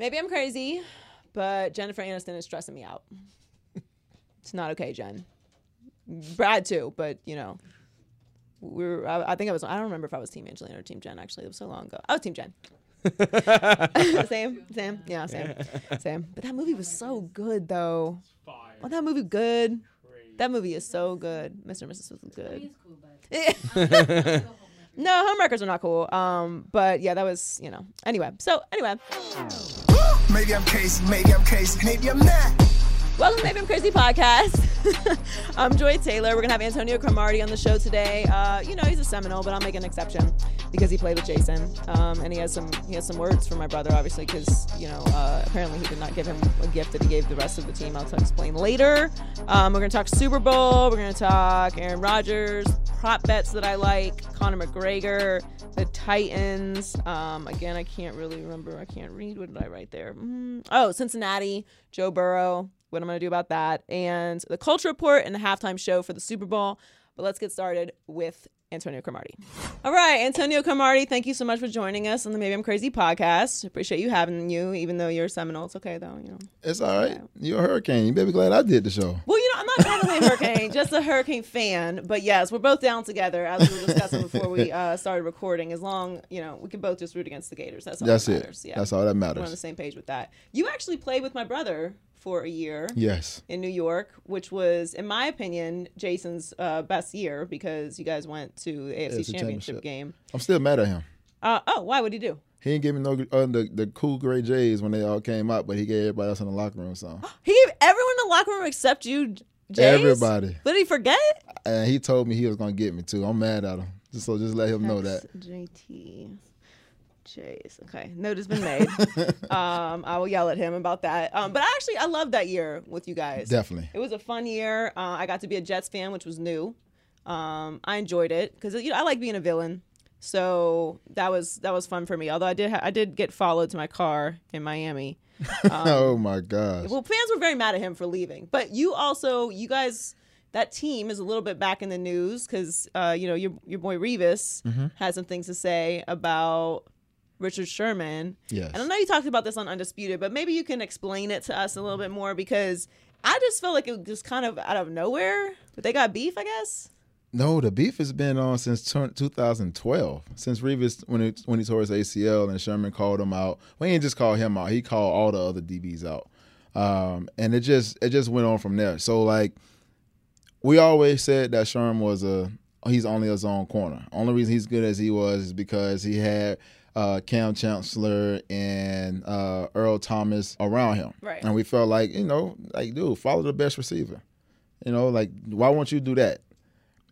Maybe I'm crazy, but Jennifer Aniston is stressing me out. It's not okay, Jen. Brad too, but you know, we were. I, I think I was. I don't remember if I was Team Angelina or Team Jen. Actually, it was so long ago. I was Team Jen. same, same, yeah, same, same. But that movie was so good, though. Well, that movie good. That movie is so good. Mr. and Mrs. Was good. no, homewreckers are not cool. Um, but yeah, that was you know. Anyway, so anyway, Maybe I'm crazy, maybe I'm crazy, maybe I'm not. Welcome to I'm Crazy podcast. I'm Joy Taylor. We're gonna have Antonio Cromartie on the show today. Uh, you know, he's a Seminole, but I'll make an exception because he played with Jason, um, and he has some he has some words for my brother, obviously, because you know uh, apparently he did not give him a gift that he gave the rest of the team. I'll explain later. Um, we're gonna talk Super Bowl. We're gonna talk Aaron Rodgers, prop bets that I like, Conor McGregor, the Titans. Um, again, I can't really remember. I can't read. What did I write there? Mm, oh, Cincinnati, Joe Burrow. What I'm going to do about that, and the culture report and the halftime show for the Super Bowl. But let's get started with Antonio Cromartie. All right, Antonio Cromartie, thank you so much for joining us on the Maybe I'm Crazy podcast. Appreciate you having you, even though you're a Seminole. It's okay though, you know. It's all right. You're a hurricane. You better be glad I did the show. Well, you know, I'm not technically a hurricane, just a hurricane fan. But yes, we're both down together, as we were discussing before we uh, started recording. As long, you know, we can both just root against the Gators. That's all That's that it. matters. Yeah. That's all that We're on the same page with that. You actually played with my brother for a year Yes. in New York, which was, in my opinion, Jason's uh, best year because you guys went to the AFC Championship Championship. game. I'm still mad at him. Uh, oh, why would he do? He didn't give me no uh, the, the cool gray J's when they all came out, but he gave everybody else in the locker room some. He gave everyone in the locker room except you, Jays? Everybody. Did he forget? And he told me he was gonna get me too. I'm mad at him. Just so just let him know that. JT. Chase. Okay. Note has been made. um, I will yell at him about that. Um, but actually, I loved that year with you guys. Definitely. It was a fun year. Uh, I got to be a Jets fan, which was new. Um, I enjoyed it because you know I like being a villain, so that was that was fun for me. Although I did ha- I did get followed to my car in Miami. oh my gosh. Well, fans were very mad at him for leaving, but you also you guys that team is a little bit back in the news because uh, you know your your boy Revis Mm-hmm. had some things to say about Richard Sherman. Yes. And I know you talked about this on Undisputed, but maybe you can explain it to us a little bit more because I just felt like it was just kind of out of nowhere. But they got beef, I guess. No, the beef has been on since 2012. Since Revis when it, when he tore his ACL and Sherman called him out. Well, he didn't just call him out. He called all the other DBs out. Um, and it just it just went on from there. So like we always said that Sherman was a he's only a zone corner. Only reason he's good as he was is because he had uh, Kam Chancellor and uh, Earl Thomas around him. Right. And we felt like, you know, like, dude, follow the best receiver. You know, like, why won't you do that?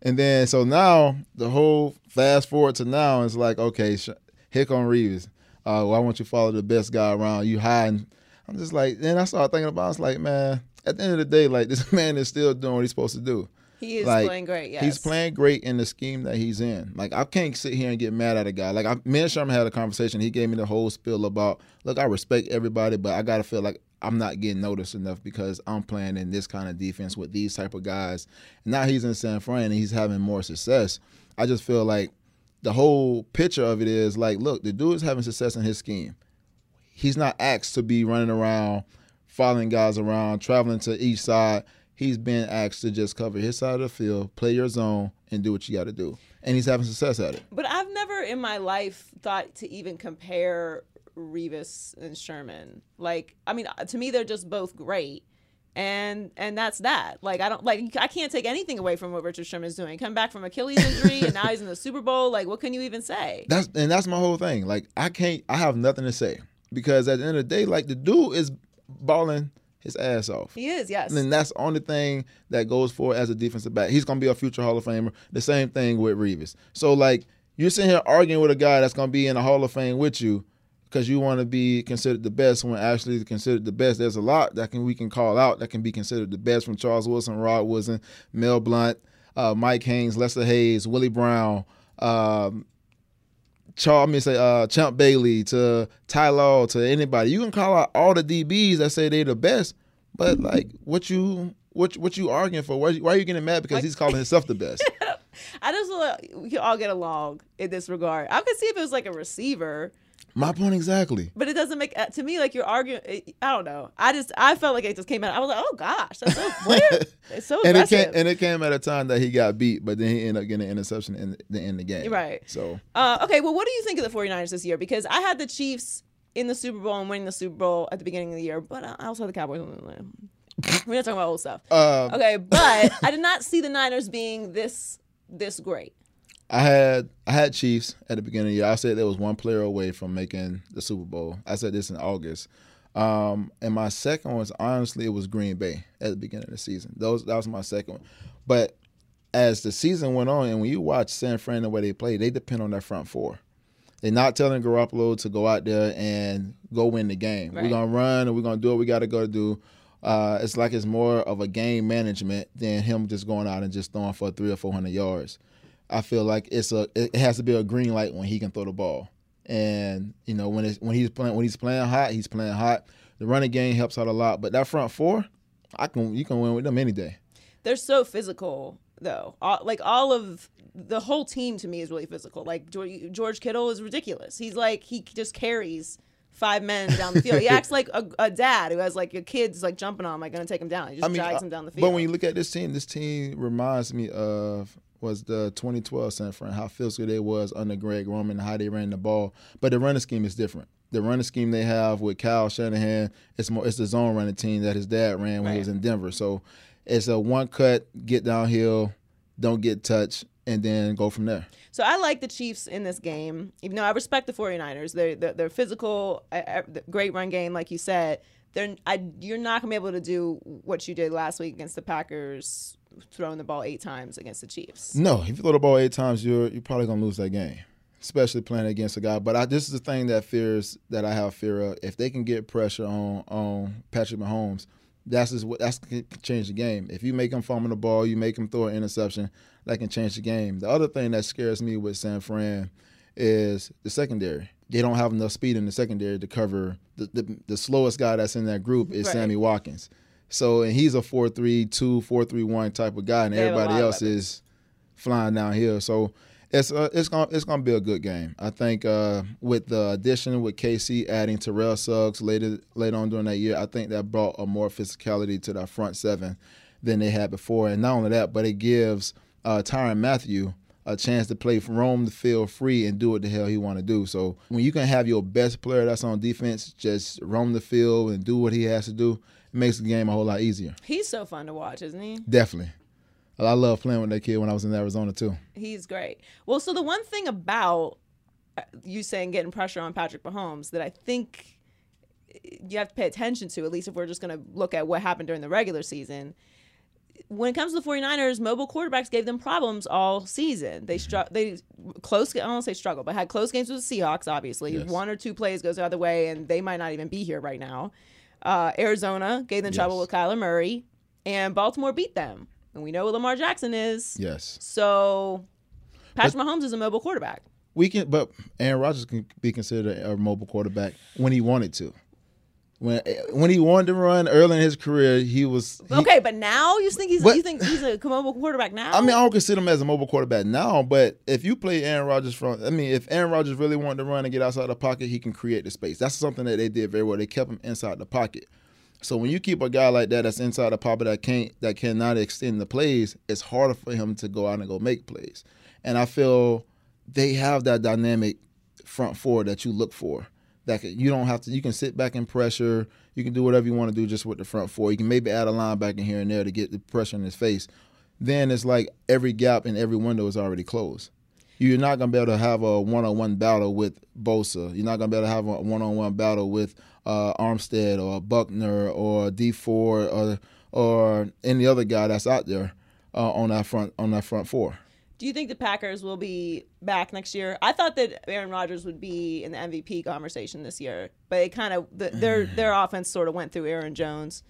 And then, so now the whole fast forward to now is like, okay, sh- here come Revis. Uh, why won't you follow the best guy around? You hiding. I'm just like, then I started thinking about, it, I was like, man, at the end of the day, like, this man is still doing what he's supposed to do. He is Like, playing great. Yes. He's playing great in the scheme that he's in. Like I can't sit here and get mad at a guy. Like I, me and Sherman had a conversation. He gave me the whole spiel about, look, I respect everybody, but I gotta feel like I'm not getting noticed enough because I'm playing in this kind of defense with these type of guys. And now he's in San Fran and he's having more success. I just feel like the whole picture of it is like, look, the dude is having success in his scheme. He's not asked to be running around, following guys around, traveling to each side. He's been asked to just cover his side of the field, play your zone, and do what you got to do. And he's having success at it. But I've never in my life thought to even compare Revis and Sherman. Like, I mean, to me, they're just both great. And and that's that. Like I don't like I can't take anything away from what Richard Sherman is doing. Come back from Achilles injury and now he's in the Super Bowl. Like what can you even say? That's and that's my whole thing. Like I can't, I have nothing to say because at the end of the day, like the dude is balling his ass off. He is, yes. And that's the only thing that goes for as a defensive back. He's gonna be a future Hall of Famer. The same thing with Revis. So like you're sitting here arguing with a guy that's gonna be in the Hall of Fame with you because you want to be considered the best when actually considered the best. There's a lot that can we can call out that can be considered the best from Charles Wilson, Rod Wilson, Mel Blount, uh, Mike Haynes, Lester Hayes, Willie Brown. Um, Charles, me say uh, Champ Bailey to Ty Law to anybody. You can call out all the DBs that say they're the best, but like what you what what you arguing for? Why, why are you getting mad because he's calling himself the best? I just we can all get along in this regard. I could see if it was like a receiver. My point exactly. But it doesn't make uh, to me like you're arguing. I don't know. I just I felt like it just came out. I was like, oh gosh, that's so weird. It's so And it aggressive. came and it came at a time that he got beat, but then he ended up getting an interception in the end of the game. Right. So Uh, okay, well, what do you think of the 49ers this year? Because I had the Chiefs in the Super Bowl and winning the Super Bowl at the beginning of the year, but I also had the Cowboys. We're not talking about old stuff. um, Okay, but I did not see the Niners being this this great. I had I had Chiefs at the beginning of the year. I said there was one player away from making the Super Bowl. I said this in August. Um, and my second was honestly it was Green Bay at the beginning of the season. Those that was my second one. But as the season went on, and when you watch San Fran the way they play, they depend on their front four. They're not telling Garoppolo to go out there and go win the game. Right. We're gonna run and we're gonna do what we got to go do. Uh, it's like it's more of a game management than him just going out and just throwing for three or four hundred yards. I feel like it's a it has to be a green light when he can throw the ball. And you know when it's when he's playing when he's playing hot, he's playing hot. The running game helps out a lot, but that front four, I can you can win with them any day. They're so physical, though. All, like all of the whole team to me is really physical. Like George, Kittle is ridiculous. He's like he just carries five men down the field. He acts like a, a dad who has like a kid's like jumping on him, like gonna take him down. He just drags uh, him down the field. But when you look at this team, this team reminds me of was the 2012 San Fran, how physical they was under Greg Roman, how they ran the ball. But the running scheme is different. The running scheme they have with Kyle Shanahan, it's more it's the zone running team that his dad ran when Right. he was in Denver. So it's a one cut, get downhill, don't get touched, and then go from there. So I like the Chiefs in this game, even though I respect the 49ers. They're, they're, they're physical, great run game, like you said. They're, I, you're not going to be able to do what you did last week against the Packers, throwing the ball eight times against the Chiefs. No, if you throw the ball eight times, you're you're probably gonna lose that game, especially playing against a guy. But I, this is the thing that fears that I have fear of. If they can get pressure on on Patrick Mahomes, that's just what that's can change the game. If you make him fumble the ball, you make him throw an interception, that can change the game. The other thing that scares me with San Fran is the secondary. They don't have enough speed in the secondary to cover the the, the slowest guy that's in that group is Right. Sammy Watkins. So and he's a 4-3-2, 4-3-1 type of guy, and They have a lot everybody else is flying down here. So it's uh, it's gonna it's gonna be a good game. I think uh, with the addition with KC adding Terrell Suggs later later on during that year, I think that brought a more physicality to that front seven than they had before. And not only that, but it gives uh, Tyrann Mathieu a chance to play roam the field free and do what the hell he want to do. So when you can have your best player that's on defense just roam the field and do what he has to do, makes the game a whole lot easier. He's so fun to watch, isn't he? Definitely. I love playing with that kid when I was in Arizona too. He's great. Well, so the one thing about uh, you saying getting pressure on Patrick Mahomes that I think you have to pay attention to, at least if we're just going to look at what happened during the regular season. When it comes to the 49ers, mobile quarterbacks gave them problems all season. They str- they close I don't want to say struggle, but had close games with the Seahawks obviously. Yes. One or two plays goes the other way and they might not even be here right now. Uh, Arizona gave them trouble with Kyler Murray and Baltimore beat them. And we know what Lamar Jackson is. Yes. So Patrick Mahomes is a mobile quarterback. We can, but Aaron Rodgers can be considered a mobile quarterback when he wanted to. When when he wanted to run early in his career, he was. he- okay, but now you think he's But- you think he's a mobile quarterback now? I mean, I don't consider him as a mobile quarterback now, but if you play Aaron Rodgers from, I mean, if Aaron Rodgers really wanted to run and get outside the pocket, he can create the space. That's something that they did very well. They kept him inside the pocket. So when you keep a guy like that that's inside the pocket that can't that cannot extend the plays, it's harder for him to go out and go make plays. And I feel they have that dynamic front four that you look for. That can, you don't have to. You can sit back and pressure. You can do whatever you want to do just with the front four. You can maybe add a linebacker here and there to get the pressure in his face. Then it's like every gap and every window is already closed. You're not gonna be able to have a one-on-one battle with Bosa. You're not gonna be able to have a one-on-one battle with uh, Armstead or Buckner or Dee Ford or or any other guy that's out there uh, on that front on that front four. Do you think the Packers will be back next year? I thought that Aaron Rodgers would be in the MVP conversation this year, but it kind of the, their their offense sort of went through Aaron Jones.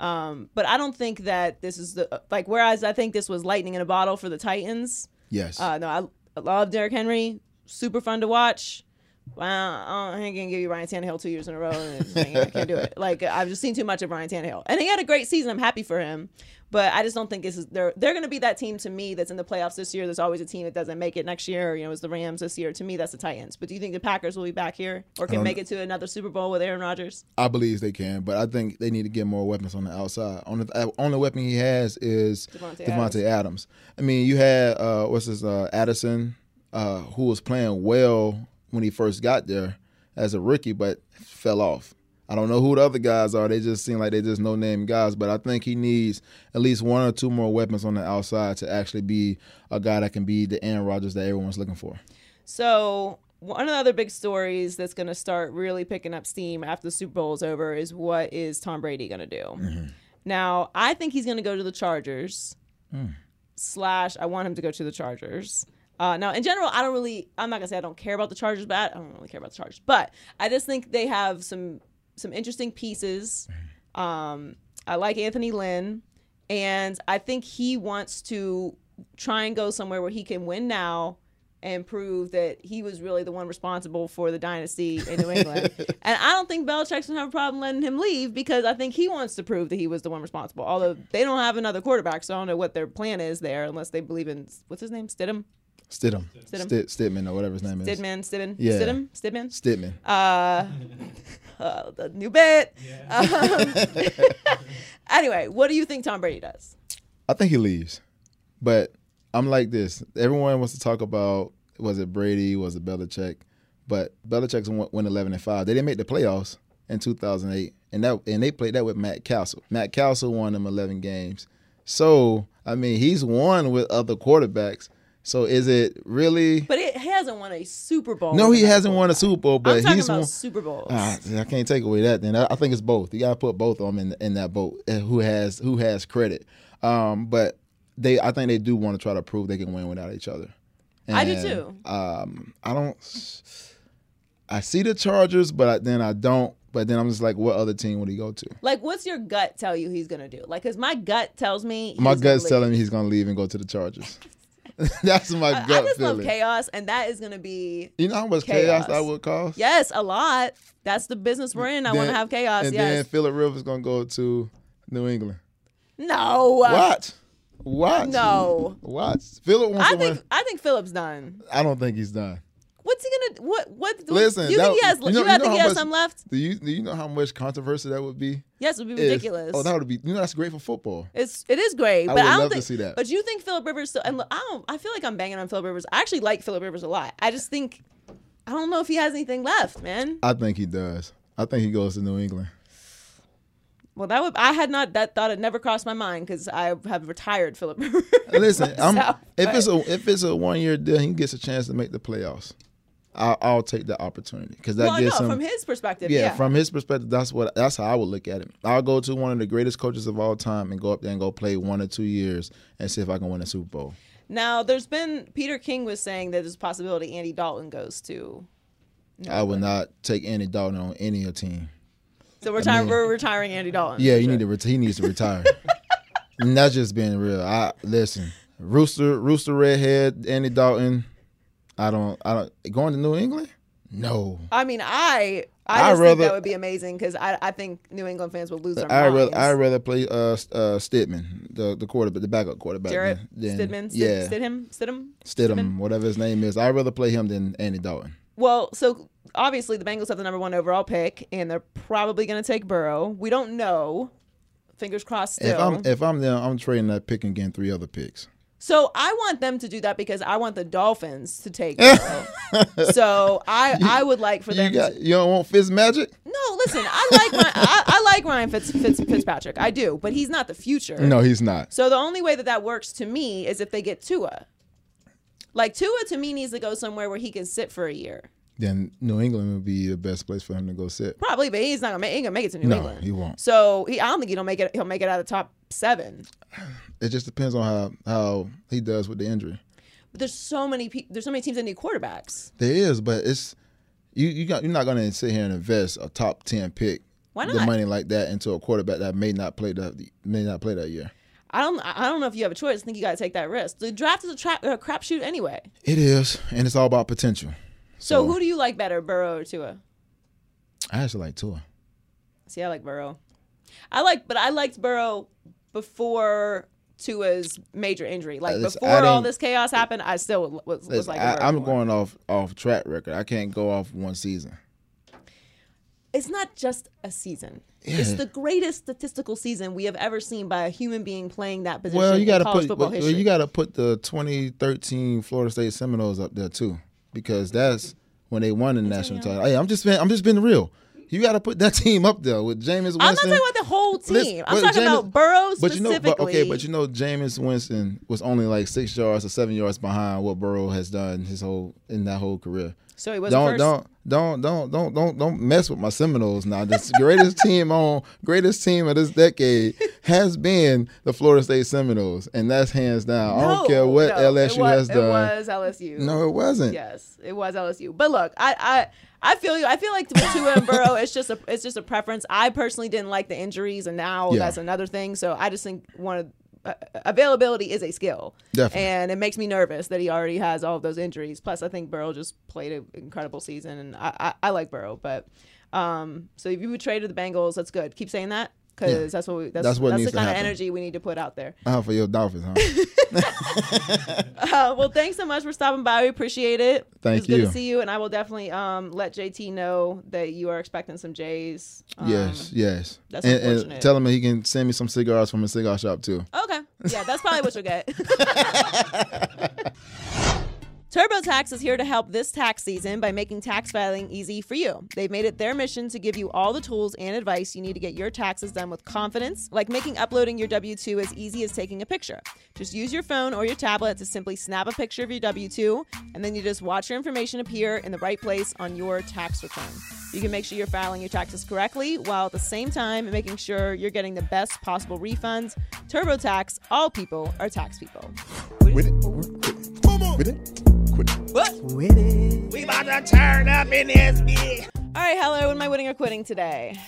Um, but I don't think that this is the like. Whereas I think this was lightning in a bottle for the Titans. Yes. Uh, no, I, I love Derrick Henry. Super fun to watch. Well, I ain't gonna give you Ryan Tannehill two years in a row. And I can't do it. Like I've just seen too much of Ryan Tannehill, and he had a great season. I'm happy for him, but I just don't think this is they're they're gonna be that team to me that's in the playoffs this year. There's always a team that doesn't make it next year. You know, it's the Rams this year. To me, that's the Titans. But do you think the Packers will be back here or can make it to another Super Bowl with Aaron Rodgers? I believe they can, but I think they need to get more weapons on the outside. On the uh, only weapon he has is Davante Davante Adams. I mean, you had uh, what's his uh, Addison, uh, who was playing well when he first got there as a rookie, but fell off. I don't know who the other guys are. They just seem like they just no name guys, but I think he needs at least one or two more weapons on the outside to actually be a guy that can be the Aaron Rodgers that everyone's looking for. So one of the other big stories that's going to start really picking up steam after the Super Bowl is over is what is Tom Brady going to do? Mm-hmm. Now, I think he's going to go to the Chargers. Mm. Slash, I want him to go to the Chargers. Uh, now, in general, I don't really. I'm not gonna say I don't care about the Chargers, but I don't really care about the Chargers. But I just think they have some some interesting pieces. Um, I like Anthony Lynn, and I think he wants to try and go somewhere where he can win now and prove that he was really the one responsible for the dynasty in New England. and I don't think Belichick's gonna have a problem letting him leave because I think he wants to prove that he was the one responsible. Although they don't have another quarterback, so I don't know what their plan is there unless they believe in what's his name, Stidham, Stidham, Stidham. Stid- Stidman, or whatever his name is. Stidman, Stidman, Yeah. Stidham, Stidman. Stidman. Uh, uh, the new bit. Um, anyway, what do you think Tom Brady does? I think he leaves. But I'm like this. Everyone wants to talk about was it Brady, was it Belichick? But Belichick's won went 11 and 5. They didn't make the playoffs in 2008 and that and they played that with Matt Cassel. Matt Cassel won them 11 games. So, I mean, he's won with other quarterbacks. So is it really But it hasn't won a Super Bowl. No, he hasn't won a. Super Bowl, I'm but talking he's about won Super Bowls. Ah, I can't take away that. Then I I think it's both. You gotta put both of them in in that boat. uh, Who has who has credit? Um, but they, I think they do want to try to prove they can win without each other. I do too. Um, I don't. I see the Chargers, but I, then I don't. But then I'm just like, what other team would he go to? like, what's your gut tell you he's gonna do? Like, cause my gut tells me My gut's leave. telling me he's gonna leave and go to the Chargers. That's my gut I just feeling. love chaos, and that is gonna be You know how much chaos, Chaos. that would cause? yes, a lot. That's the business we're in. I want to have chaos. And then Philip Rivers gonna go to New England. no. What? What? No. What? Philip wants I to win. think I think Philip's done. I don't think he's done. What's he gonna? What? What? Listen, you that- think he has? you You, know- you think know he has much- some left? Do you do you know how much controversy that would be? Yes, it would be If- ridiculous. oh, that would be. You know, that's great for football. It's it is great, I but would I don't love to see that. But you think Philip Rivers? Still, and look, I don't. I feel like I'm banging on Philip Rivers. I actually like Philip Rivers a lot. I just think I don't know if he has anything left, man. I think he does. I think he goes to New England. Well, that would I had not that thought had never crossed my mind because I have retired Philip Rivers. Listen, I'm, myself, if it's a if it's a one year deal, he gets a chance to make the playoffs. I'll, I'll take the opportunity because that well, no, gives him. from his perspective, yeah, yeah. from his perspective, that's what that's how I would look at it. I'll go to one of the greatest coaches of all time and go up there and go play one or two years and see if I can win a Super Bowl. now, there's been Peter King was saying that there's a possibility Andy Dalton goes to. I would not take Andy Dalton on any team. So we're retiring. We're retiring Andy Dalton. Yeah, you sure. need to. Ret- he needs to retire. and that's just being real. I listen. Rooster, Rooster, redhead, Andy Dalton. I don't. I don't. Going to New England? No. I mean, I I I'd just think rather- that would be amazing because I I think New England fans would lose their I minds. rather I rather play uh uh Stidman, the the quarterback, the backup quarterback. Jarrett than- Stidman, Stid, yeah, Stidham, Stidham. Stidham, whatever his name is. I'd rather play him than Andy Dalton. Well, so obviously the Bengals have the number one overall pick, and they're probably going to take Burrow. We don't know. Fingers crossed. Still. If I'm if I'm them, I'm trading that pick and getting three other picks. So I want them to do that because I want the Dolphins to take so I I would like for You them. got to, you don't want Fitz Magic? no, listen, I like my I, I like Ryan Fitz, Fitz Fitzpatrick. I do, but he's not the future. No, he's not. So the only way that that works to me is if they get Tua. Like Tua to me needs to go somewhere where he can sit for a year. Then New England would be the best place for him to go sit. Probably, but he's not gonna make, he gonna make it to New No, England. he won't. So he, I don't think he'll make it. He'll make it out of the top seven. It just depends on how how he does with the injury. But there's so many people. There's so many teams that need quarterbacks. There is, but it's you you got you're not going to sit here and invest a top ten pick Why the money like that into a quarterback that may not play that may not play that year. I don't. I don't know if you have a choice. I think you got to take that risk. The draft is a, tra- a crapshoot anyway. It is, and it's all about potential. So who do you like better, Burrow or Tua? I actually like Tua. See, I like Burrow. I like, but I liked Burrow before Tua's major injury. Like listen, before all this chaos happened, I still was, was Listen, like. I, Burrow I'm more. going off off track record. I can't go off one season. It's not just a season. It's the greatest statistical season we have ever seen by a human being playing that position Well, you got to put well, you got to put the 2013 Florida State Seminoles up there too, because that's when they won the national title. Hey, I'm just being, I'm just being real. You got to put that team up there with Jameis Winston. I'm not talking about the whole team. Listen, I'm talking Jameis- about Burrow But you know, specifically. but, okay, but you know, Jameis Winston was only like six yards or seven yards behind what Burrow has done his whole in that whole career. So he was Don't first. don't don't don't don't don't don't mess with my Seminoles now. The greatest team on greatest team of this decade has been the Florida State Seminoles, and that's hands down. I don't care what no, LSU it was, has It done. was LSU. No, it wasn't. Yes, it was LSU. But look, I I I feel you. I feel like with Tua and Burrow, it's just a it's just a preference. I personally didn't like the injuries, and now Yeah. that's another thing. So I just think one of uh, availability is a skill, Definitely. and it makes me nervous that he already has all of those injuries. Plus, I think Burrow just played an incredible season, and I I, I like Burrow. But um, so if you would trade to the Bengals, that's good. Keep saying that because Yeah. that's what we, that's That's what that's the kind of energy we need to put out there. Ah, for your Dolphins, huh? Uh, well, thanks so much for stopping by. We appreciate it. Thank it's good to see you, and I will definitely um, let JT know that you are expecting some J's. Um, yes, yes. that's and, unfortunate. and tell him he can send me some cigars from a cigar shop too. Okay. Yeah, that's probably what you'll get. TurboTax is here to help this tax season by making tax filing easy for you. They've made it their mission to give you all the tools and advice you need to get your taxes done with confidence, like making uploading your W 2 as easy as taking a picture. Just use your phone or your tablet to simply snap a picture of your W 2, and then you just watch your information appear in the right place on your tax return. You can make sure you're filing your taxes correctly while at the same time making sure you're getting the best possible refunds. TurboTax, all people are tax people. With it, with it, quit it. We about to turn up in this bitch. All right, hello. What am I winning or quitting today?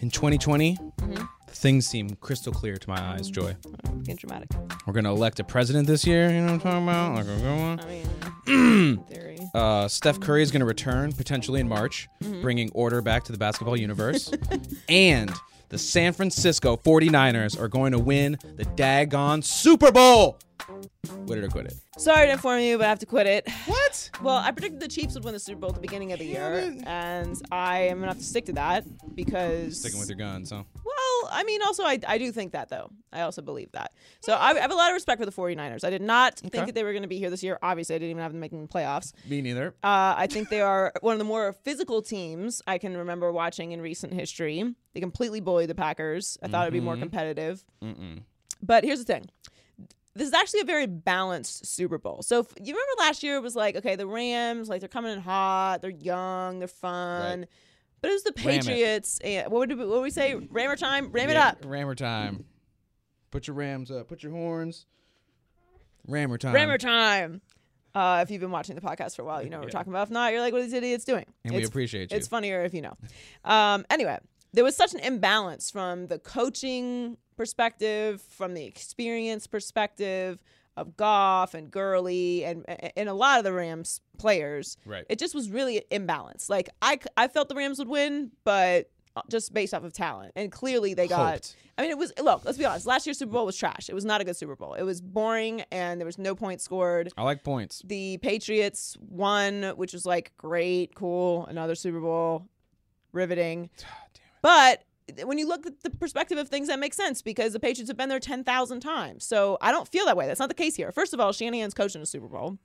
In 2020, Mm-hmm. things seem crystal clear to my eyes, Joy. Getting dramatic. We're going to elect a president this year, you know what I'm talking about? Like a good one. I mean, theory. Uh, Steph Curry is going to return potentially in March, Mm-hmm. bringing order back to the basketball universe. and the San Francisco 49ers are going to win the daggone Super Bowl. Win it or quit it. Sorry to inform you, but I have to quit it. What? Well, I predicted the Chiefs would win the Super Bowl at the beginning of the year, and I am gonna have to stick to that because Sticking with your guns, huh? Well, I mean, also I, I do think that though. I also believe that. So I, I have a lot of respect for the 49ers. I did not think that they were going to be here this year. Obviously, I didn't even have them making the playoffs. Me neither. Uh, I think they are one of the more physical teams I can remember watching in recent history. They completely bullied the Packers. I thought it'd be more competitive. But here's the thing. This is actually a very balanced Super Bowl. So if, you remember last year it was like, okay, the Rams, like they're coming in hot, they're young, they're fun. Right. But it was the Patriots. And what would what would we say? Rammer time, ram it up. Rammer time. Put your rams up. Put your horns. Rammer time. Rammer time. Uh, if you've been watching the podcast for a while, you know what we're talking about. If not, you're like, what are these idiots doing? And we It's- appreciate you. It's funnier if you know. Um, anyway, there was such an imbalance from the coaching perspective, from the experience perspective of Goff and Gurley and and a lot of the Rams players. Right. It just was really imbalanced. Like I, I felt the Rams would win, but uh, just based off of talent, and clearly they got. Hoped. I mean, it was look. Let's be honest. Last year's Super Bowl was trash. It was not a good Super Bowl. It was boring, and there was no points scored. I like points. The Patriots won, which was like great, cool, another Super Bowl, riveting. But when you look at the perspective of things, that makes sense because the Patriots have been there 10,000 times. So I don't feel that way. That's not the case here. First of all, Shanahan's coaching a Super Bowl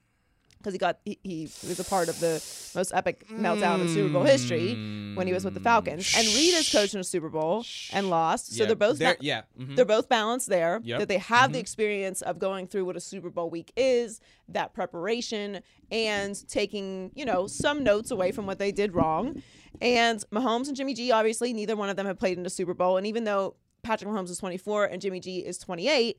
because he got he, he was a part of the most epic meltdown in Super Bowl history when he was with the Falcons. And Reid is coaching a Super Bowl and lost. So Yeah, they're both they're- ba- yeah, mhm. they're both balanced there. Yep. That they have the experience of going through what a Super Bowl week is, that preparation, and taking you know some notes away from what they did wrong. And Mahomes and Jimmy G, obviously, neither one of them have played in a Super Bowl. And even though Patrick Mahomes is 24 and Jimmy G is 28,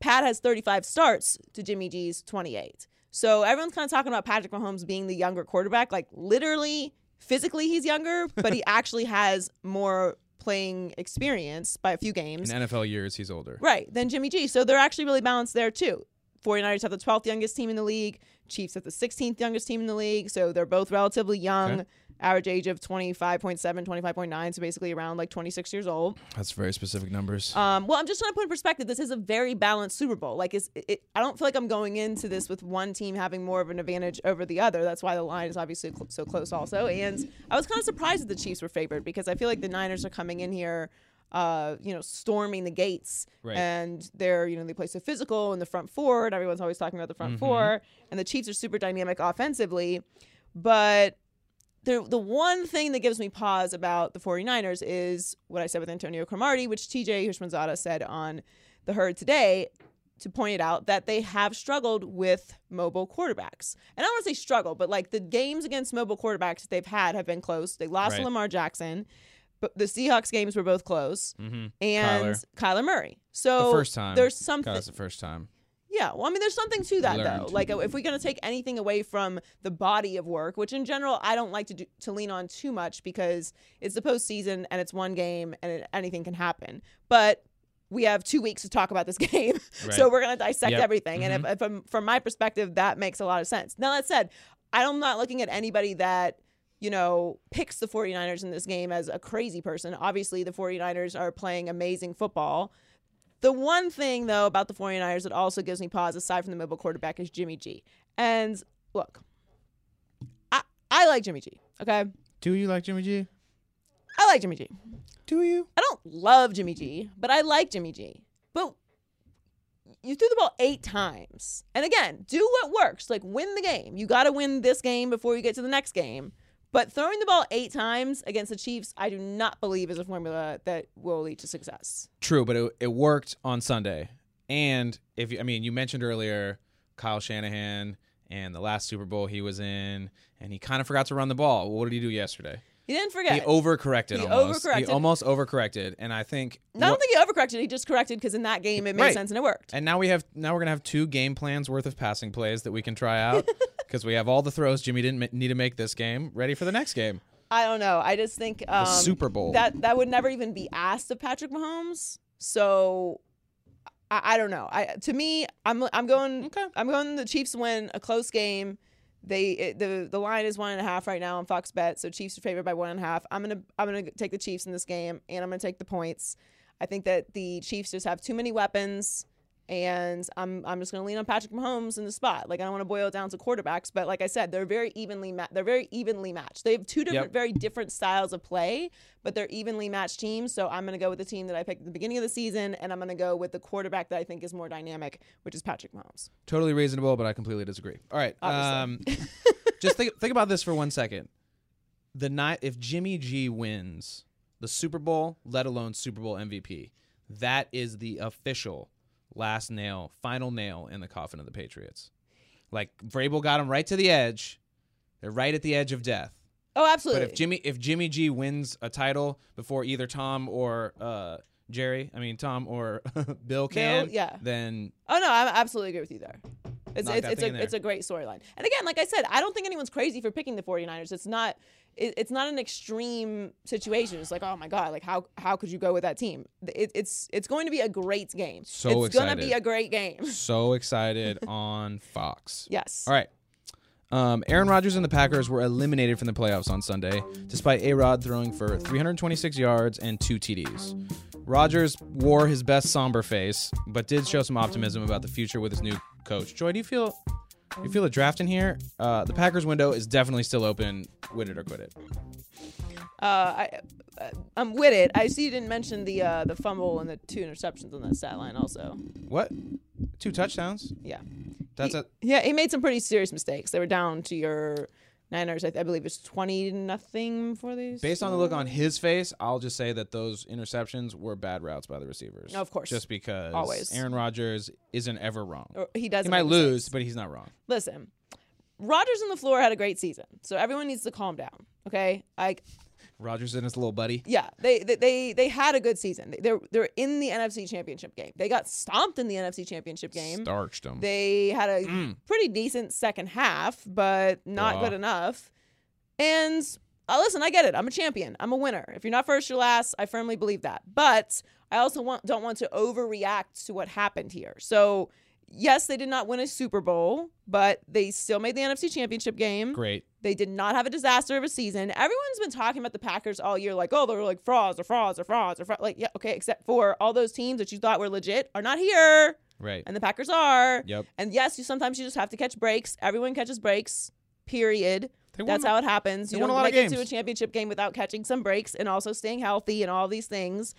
Pat has 35 starts to Jimmy G's 28. So everyone's kind of talking about Patrick Mahomes being the younger quarterback. Like literally, physically, he's younger, but he actually has more playing experience by a few games. In NFL years, he's older. Right. than Jimmy G. So they're actually really balanced there too. 49ers have the 12th youngest team in the league. Chiefs have the 16th youngest team in the league. So they're both relatively young. Okay. Average age of 25.7, 25.9. So basically around like 26 years old. That's very specific numbers. Um, well, I'm just trying to put in perspective. This is a very balanced Super Bowl. Like, it's, it, I don't feel like I'm going into this with one team having more of an advantage over the other. That's why the line is obviously cl- so close, also. And I was kind of surprised that the Chiefs were favored because I feel like the Niners are coming in here, uh, you know, storming the gates, Right. and they're, you know, they play so physical in the front four, and everyone's always talking about the front four, and the Chiefs are super dynamic offensively, but the the one thing that gives me pause about the 49ers is what I said with Antonio Cromartie, which TJ Houshmandzadeh said on the herd today to point it out that they have struggled with mobile quarterbacks. And I don't want to say struggle, but like the games against mobile quarterbacks that they've had have been close. They lost to Right. Lamar Jackson, but the Seahawks games were both close. mm-hmm. And Kyler, Murray. So The first time. there's something That's the first time. Yeah, well, I mean, there's something to that Learned. though. Like, if we're gonna take anything away from the body of work, which in general I don't like to do, to lean on too much because it's the postseason and it's one game and it, anything can happen. But we have two weeks to talk about this game, so we're gonna dissect Yep. Mm-hmm. everything. And if, if I'm, from my perspective, that makes a lot of sense. Now that said, I'm not looking at anybody that you know, picks the 49ers in this game as a crazy person. Obviously, the 49ers are playing amazing football. The one thing, though, about the 49ers that also gives me pause, aside from the mobile quarterback, is Jimmy G. And look, I, I like Jimmy G, okay? Do you like Jimmy G? I like Jimmy G. Do you? I don't love Jimmy G, but I like Jimmy G. But you threw the ball eight times. And again, do what works. Like win the game. You got to win this game before you get to the next game. But throwing the ball eight times against the Chiefs, I do not believe is a formula that will lead to success. True, but it, it worked on Sunday. And if you, I mean, you mentioned earlier Kyle Shanahan and the last Super Bowl he was in, and he kind of forgot to run the ball. What did he do yesterday? He didn't forget. He overcorrected He almost. He almost overcorrected, and I think. I don't think he overcorrected. He just corrected because in that game it made Right. sense and it worked. And now we have now we're gonna have two game plans worth of passing plays that we can try out because we have all the throws Jimmy didn't ma- need to make this game ready for the next game. I don't know. I just think um, Super Bowl. that that would never even be asked of Patrick Mahomes. So I, I don't know. I to me, I'm I'm going. Okay. I'm going. The Chiefs win a close game. They it, the the line is one and a half right now on Fox Bet, so Chiefs are favored by one and a half. I'm gonna I'm gonna take the Chiefs in this game, and I'm gonna take the points. I think that the Chiefs just have too many weapons, and I'm I'm just gonna lean on Patrick Mahomes in the spot. Like I don't want to boil it down to quarterbacks, but like I said, they're very evenly ma- they're very evenly matched. They have two different Yep. very different styles of play, but they're evenly matched teams. So I'm gonna go with the team that I picked at the beginning of the season, and I'm gonna go with the quarterback that I think is more dynamic, which is Patrick Mahomes. Totally reasonable, but I completely disagree. All right, um, just think think about this for one second. The night if Jimmy G wins the Super Bowl, let alone Super Bowl MVP, that is the official last nail, final nail in the coffin of the Patriots. Like Vrabel got him right to the edge. They're right at the edge of death. Oh, absolutely. But if Jimmy if Jimmy G wins a title before either Tom or uh, Jerry, I mean Tom or Bill can, yeah. then Oh no, I absolutely agree with you there. It's it's, it's a there. it's a great storyline. And again, like I said, I don't think anyone's crazy for picking the 49ers. It's not it, it's not an extreme situation. It's like, oh my god, like how how could you go with that team? It, it's it's going to be a great game. So it's going to be a great game. so excited on Fox. Yes. All right. Um, Aaron Rodgers and the Packers were eliminated from the playoffs on Sunday, despite A Rod throwing for 326 yards and two TDs. Rodgers wore his best somber face, but did show some optimism about the future with his new coach. Joy, do you feel you feel a draft in here? Uh, the Packers window is definitely still open. Win it or quit it. Uh, I uh, I'm with it. I see you didn't mention the uh, the fumble and the two interceptions on that stat line also. What? Two touchdowns? Yeah. That's he, a Yeah, he made some pretty serious mistakes. They were down to your Niners. I, I believe it's twenty nothing for these. Based on the look on his face, I'll just say that those interceptions were bad routes by the receivers. No, of course. Just because Always. Aaron Rodgers isn't ever wrong. Or he does. He might lose, but he's not wrong. Listen, Rodgers on the floor had a great season, so everyone needs to calm down. Okay, like Rodgers and his little buddy. yeah, they they they, they had a good season. They- They're they're in the NFC Championship game. They got stomped in the NFC Championship game. Starched him. They had a pretty decent second half, but not Wow. good enough. And uh, listen, I get it. I'm a champion. I'm a winner. If you're not first, you're last. I firmly believe that. But I also want, don't want to overreact to what happened here. So Yes, they did not win a Super Bowl, but they still made the NFC Championship game. Great. They did not have a disaster of a season. Everyone's been talking about the Packers all year, like, oh, they're like frauds or frauds or frauds or frauds. Like, yeah, okay, except for all those teams that you thought were legit are not here, Right. and the Packers are. Yep. And yes, you sometimes you just have to catch breaks. Everyone catches breaks. Period. That's how it happens. You don't lot of make it to a championship game without catching some breaks and also staying healthy and all these things.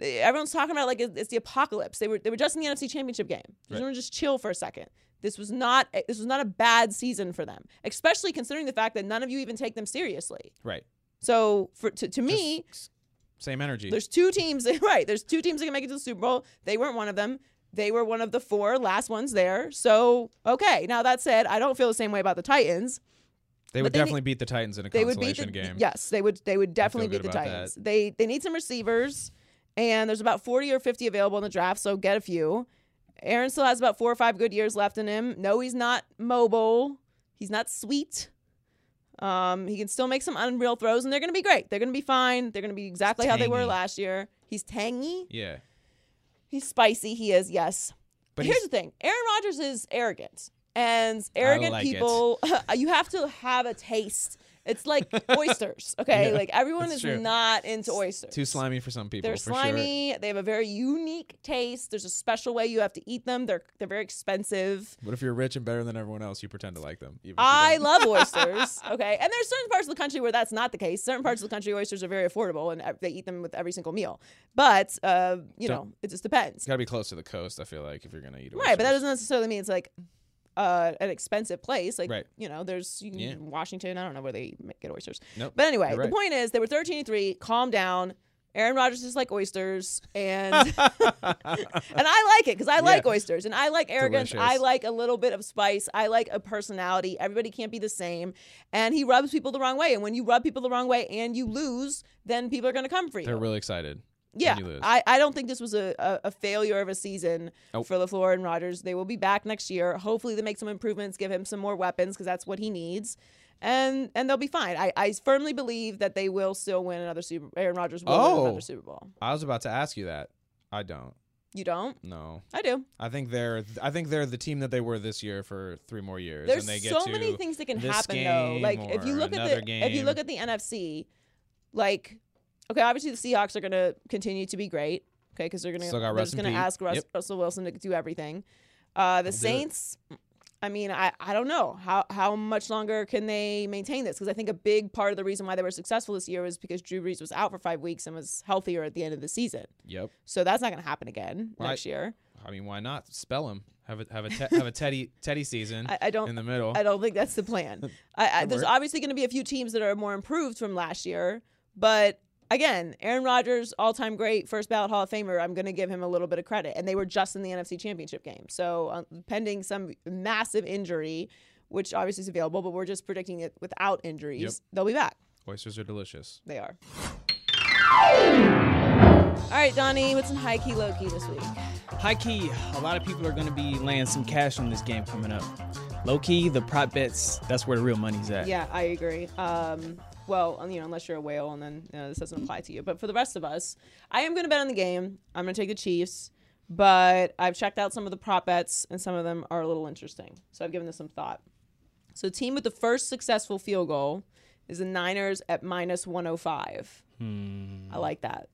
Everyone's talking about like it's the apocalypse. They were they were just in the NFC Championship game. Right. wanna just chill for a second. This was not this was not a bad season for them, especially considering the fact that none of you even take them seriously. Right. So for to, to me, Just same energy. there's two teams, right? There's two teams that can make it to the Super Bowl. They weren't one of them. They were one of the four last ones there. So okay. Now that said, I don't feel the same way about the Titans. they would they definitely beat the Titans in a They would beat consolation the game. yes. They would they would definitely beat the Titans. that. They they need some receivers, and there's about 40 or 50 available in the draft. So get a few. Aaron still has about four or five good years left in him. No, he's not mobile. He's not sweet. Um, he can still make some unreal throws, and they're going to be great. They're going to be fine. They're going to be exactly how they were last year. He's tangy. Yeah. He's spicy. He is, yes. But here's the thing: Aaron Rodgers is arrogant, and arrogant like people, you have to have a taste. It's like oysters, okay? Yeah, like everyone is true. not into oysters. Too slimy for some people. They're for Sure. slimy. They have a very unique taste. There's a special way you have to eat them. They're they're very expensive. But if you're rich and better than everyone else, you pretend to like them. even if I love oysters. Okay, and there's certain parts of the country where that's not the case. Certain parts of the country, oysters are very affordable, and they eat them with every single meal. But uh, you Don't- know, it just depends. Got to be close to the coast. I feel like if you're gonna eat. Right, but that doesn't necessarily mean it's like uh, an expensive place. Like, Right. you know, there's you Yeah. Washington. I don't know where they get oysters. Nope. But anyway, You're the point is they were 13 and 3. Calm down. Aaron Rodgers is like oysters, and and I like it because I like oysters, and I like arrogance. I like a little bit of spice. I like a personality. Everybody can't be the same, and he rubs people the wrong way. And when you rub people the wrong way and you lose, then people are going to come for you. They're really excited. Yeah. I, I don't think this was a, a, a failure of a season Nope. for LaFleur and Rodgers. They will be back next year. Hopefully, they make some improvements, give him some more weapons because that's what he needs, and and they'll be fine. I, I firmly believe that they will still win another Super. Aaron Rodgers will win Oh. another Super Bowl. I was about to ask you that. I don't. You don't? No. I do. I think they're. I think they're the team that they were this year for three more years, There's and they get so many things that can happen though. Like if you look at the if you look at the NFC, like okay, obviously the Seahawks are going to continue to be great. Okay, because they're going to they're just going to ask Russ, Yep. Russell Wilson to do everything. Uh, the it. Saints. I mean, I, I don't know how how much longer can they maintain this because I think a big part of the reason why they were successful this year was because Drew Brees was out for five weeks and was healthier at the end of the season. Yep. So that's not going to happen again Right. next year. I mean, why not spell him? Have a have a te- have a Teddy Teddy season I, I don't in the middle. I don't think that's the plan. I, I, there's obviously going to be a few teams that are more improved from last year, but again, Aaron Rodgers, all-time great, first ballot Hall of Famer. I'm going to give him a little bit of credit, and they were just in the NFC Championship game, so uh, pending some massive injury, which obviously is available, but we're just predicting it without injuries. Yep. They'll be back. Oysters are delicious. They are. All right, Donnie, what's in high key, low key this week? High key, a lot of people are going to be laying some cash on this game coming up. Low key, the prop bets, that's where the real money's at. Yeah, I agree. Um, well, you know, unless you're a whale, and then you know, this doesn't apply to you. But for the rest of us, I am going to bet on the game. I'm going to take the Chiefs, but I've checked out some of the prop bets, and some of them are a little interesting. So I've given this some thought. So, team with the first successful field goal is the Niners at minus 105. Hmm. I like that.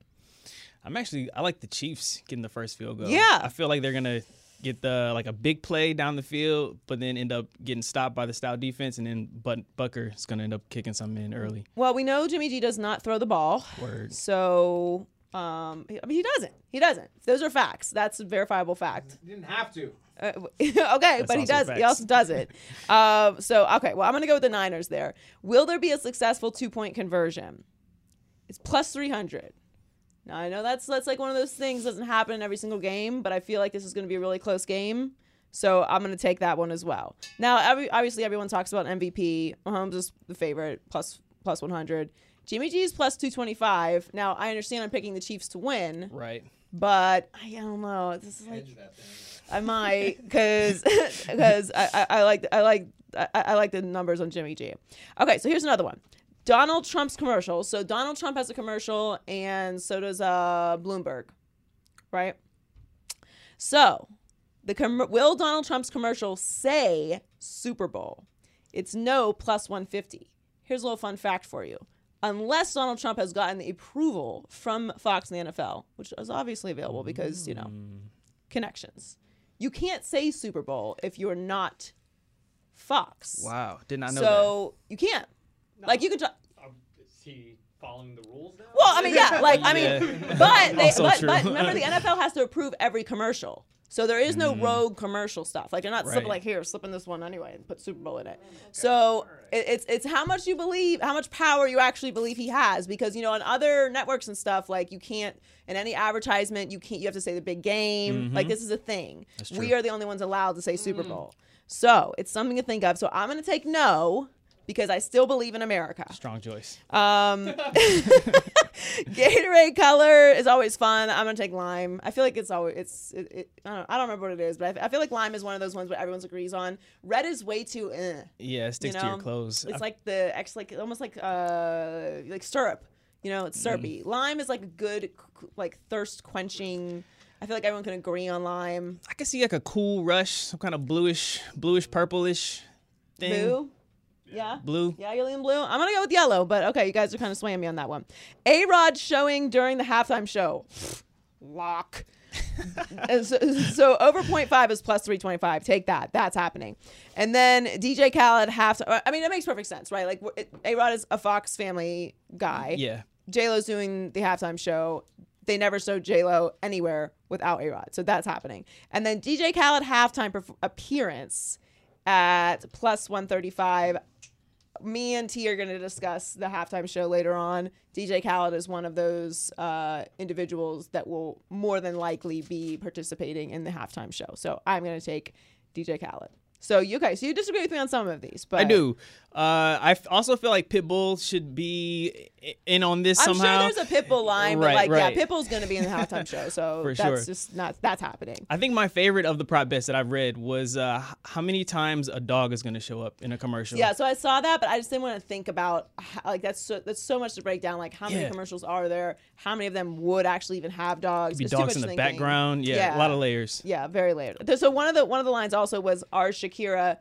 I'm actually, I like the Chiefs getting the first field goal. Yeah. I feel like they're going to get the like a big play down the field, but then end up getting stopped by the stout defense, and then but Butker is going to end up kicking something in early. Well, we know Jimmy G does not throw the ball. Word. So, um, I mean, he doesn't. He doesn't. Those are facts. That's a verifiable fact. You didn't have to. Uh, okay, but he also does. He also does it. Um, so okay, well, I'm gonna go with the Niners there. Will there be a successful two point conversion? It's plus three hundred. Now I know that's that's like one of those things that doesn't happen in every single game, but I feel like this is gonna be a really close game. So I'm gonna take that one as well. Now, every, obviously, everyone talks about MVP. Mahomes is the favorite, plus plus 100. Jimmy G is plus 225. Now I understand I'm picking the Chiefs to win, Right. but I don't know. This is like I might because because I, I, I like I like I, I like the numbers on Jimmy G. Okay, so here's another one. Donald Trump's commercial. So Donald Trump has a commercial, and so does uh Bloomberg, right? So The com- will Donald Trump's commercial say Super Bowl? It's no plus 150. Here's a little fun fact for you. Unless Donald Trump has gotten the approval from Fox and the NFL, which is obviously available because, you know, connections. You can't say Super Bowl if you're not Fox. Wow, did not know So you can't. Like you could. T- Um, is he following the rules now? well, I mean, yeah. Like I mean, Yeah. but they, Also but, true. but remember, the NFL has to approve every commercial. So there is no rogue commercial stuff. Like you're not slipping like here, slipping this one anyway and put Super Bowl in it. So it, it's it's how much you believe, how much power you actually believe he has. Because you know on other networks and stuff, like you can't in any advertisement you can't you have to say the big game. Like this is a thing. We are the only ones allowed to say Super mm. Bowl. So it's something to think of. So I'm gonna take no because I still believe in America. Strong choice. Um, Gatorade color is always fun. I'm gonna take lime. I feel like it's always it's. It, it, I, don't, I don't remember what it is, but I, I feel like lime is one of those ones where everyone agrees on. Red is way too. Eh. Yeah, it sticks you to your clothes. It's I- like the ex like almost like uh like syrup. You know, it's syrupy. Mm. Lime is like a good like thirst quenching. I feel like everyone can agree on lime. I can see like a cool rush, some kind of bluish, bluish, purplish thing. Blue. Yeah. Blue. Yeah, you're leaning blue. I'm gonna go with yellow, but okay, you guys are kind of swaying me on that one. A Rod showing during the halftime show. Lock. So, so over 0.5 is plus 325. Take that. That's happening. And then DJ Khaled halftime. I mean, it makes perfect sense, right? Like A Rod is a Fox family guy. Yeah. J Lo's doing the halftime show. They never showed J Lo anywhere without A Rod, so that's happening. And then DJ Khaled halftime perf- appearance at plus one thirty five. Me and T are going to discuss the halftime show later on. DJ Khaled is one of those uh, individuals that will more than likely be participating in the halftime show. So I'm going to take DJ Khaled. So you guys, so you disagree with me on some of these, but I do. Uh, I also feel like Pitbull should be in on this somehow. I'm sure there's a Pitbull line, but Right, like, right. yeah, Pitbull's going to be in the halftime show, so For that's sure. just not that's happening. I think my favorite of the prop bets that I've read was uh, how many times a dog is going to show up in a commercial. Yeah, so I saw that, but I just didn't want to think about how, like that's so that's so much to break down. Like how many Yeah. commercials are there? How many of them would actually even have dogs? Be It's too dogs much in the thinking. background. Yeah, a lot of layers. Yeah, very layered. So one of the one of the lines also was, "Are Shakira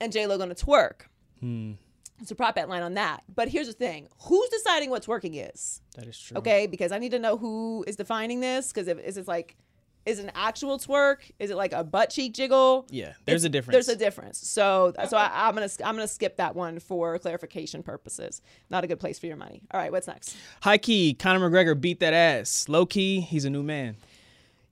and J Lo going to twerk?" Hmm. It's a prop bet line on that. But here's the thing: who's deciding what's working is? That is true. Okay, because I need to know who is defining this. Because if is it like, is it an actual twerk? Is it like a butt cheek jiggle? Yeah, there's a difference. There's a difference. So, so I, I'm gonna I'm gonna skip that one for clarification purposes. Not a good place for your money. All right, what's next? High key, Conor McGregor beat that ass. Low key, he's a new man.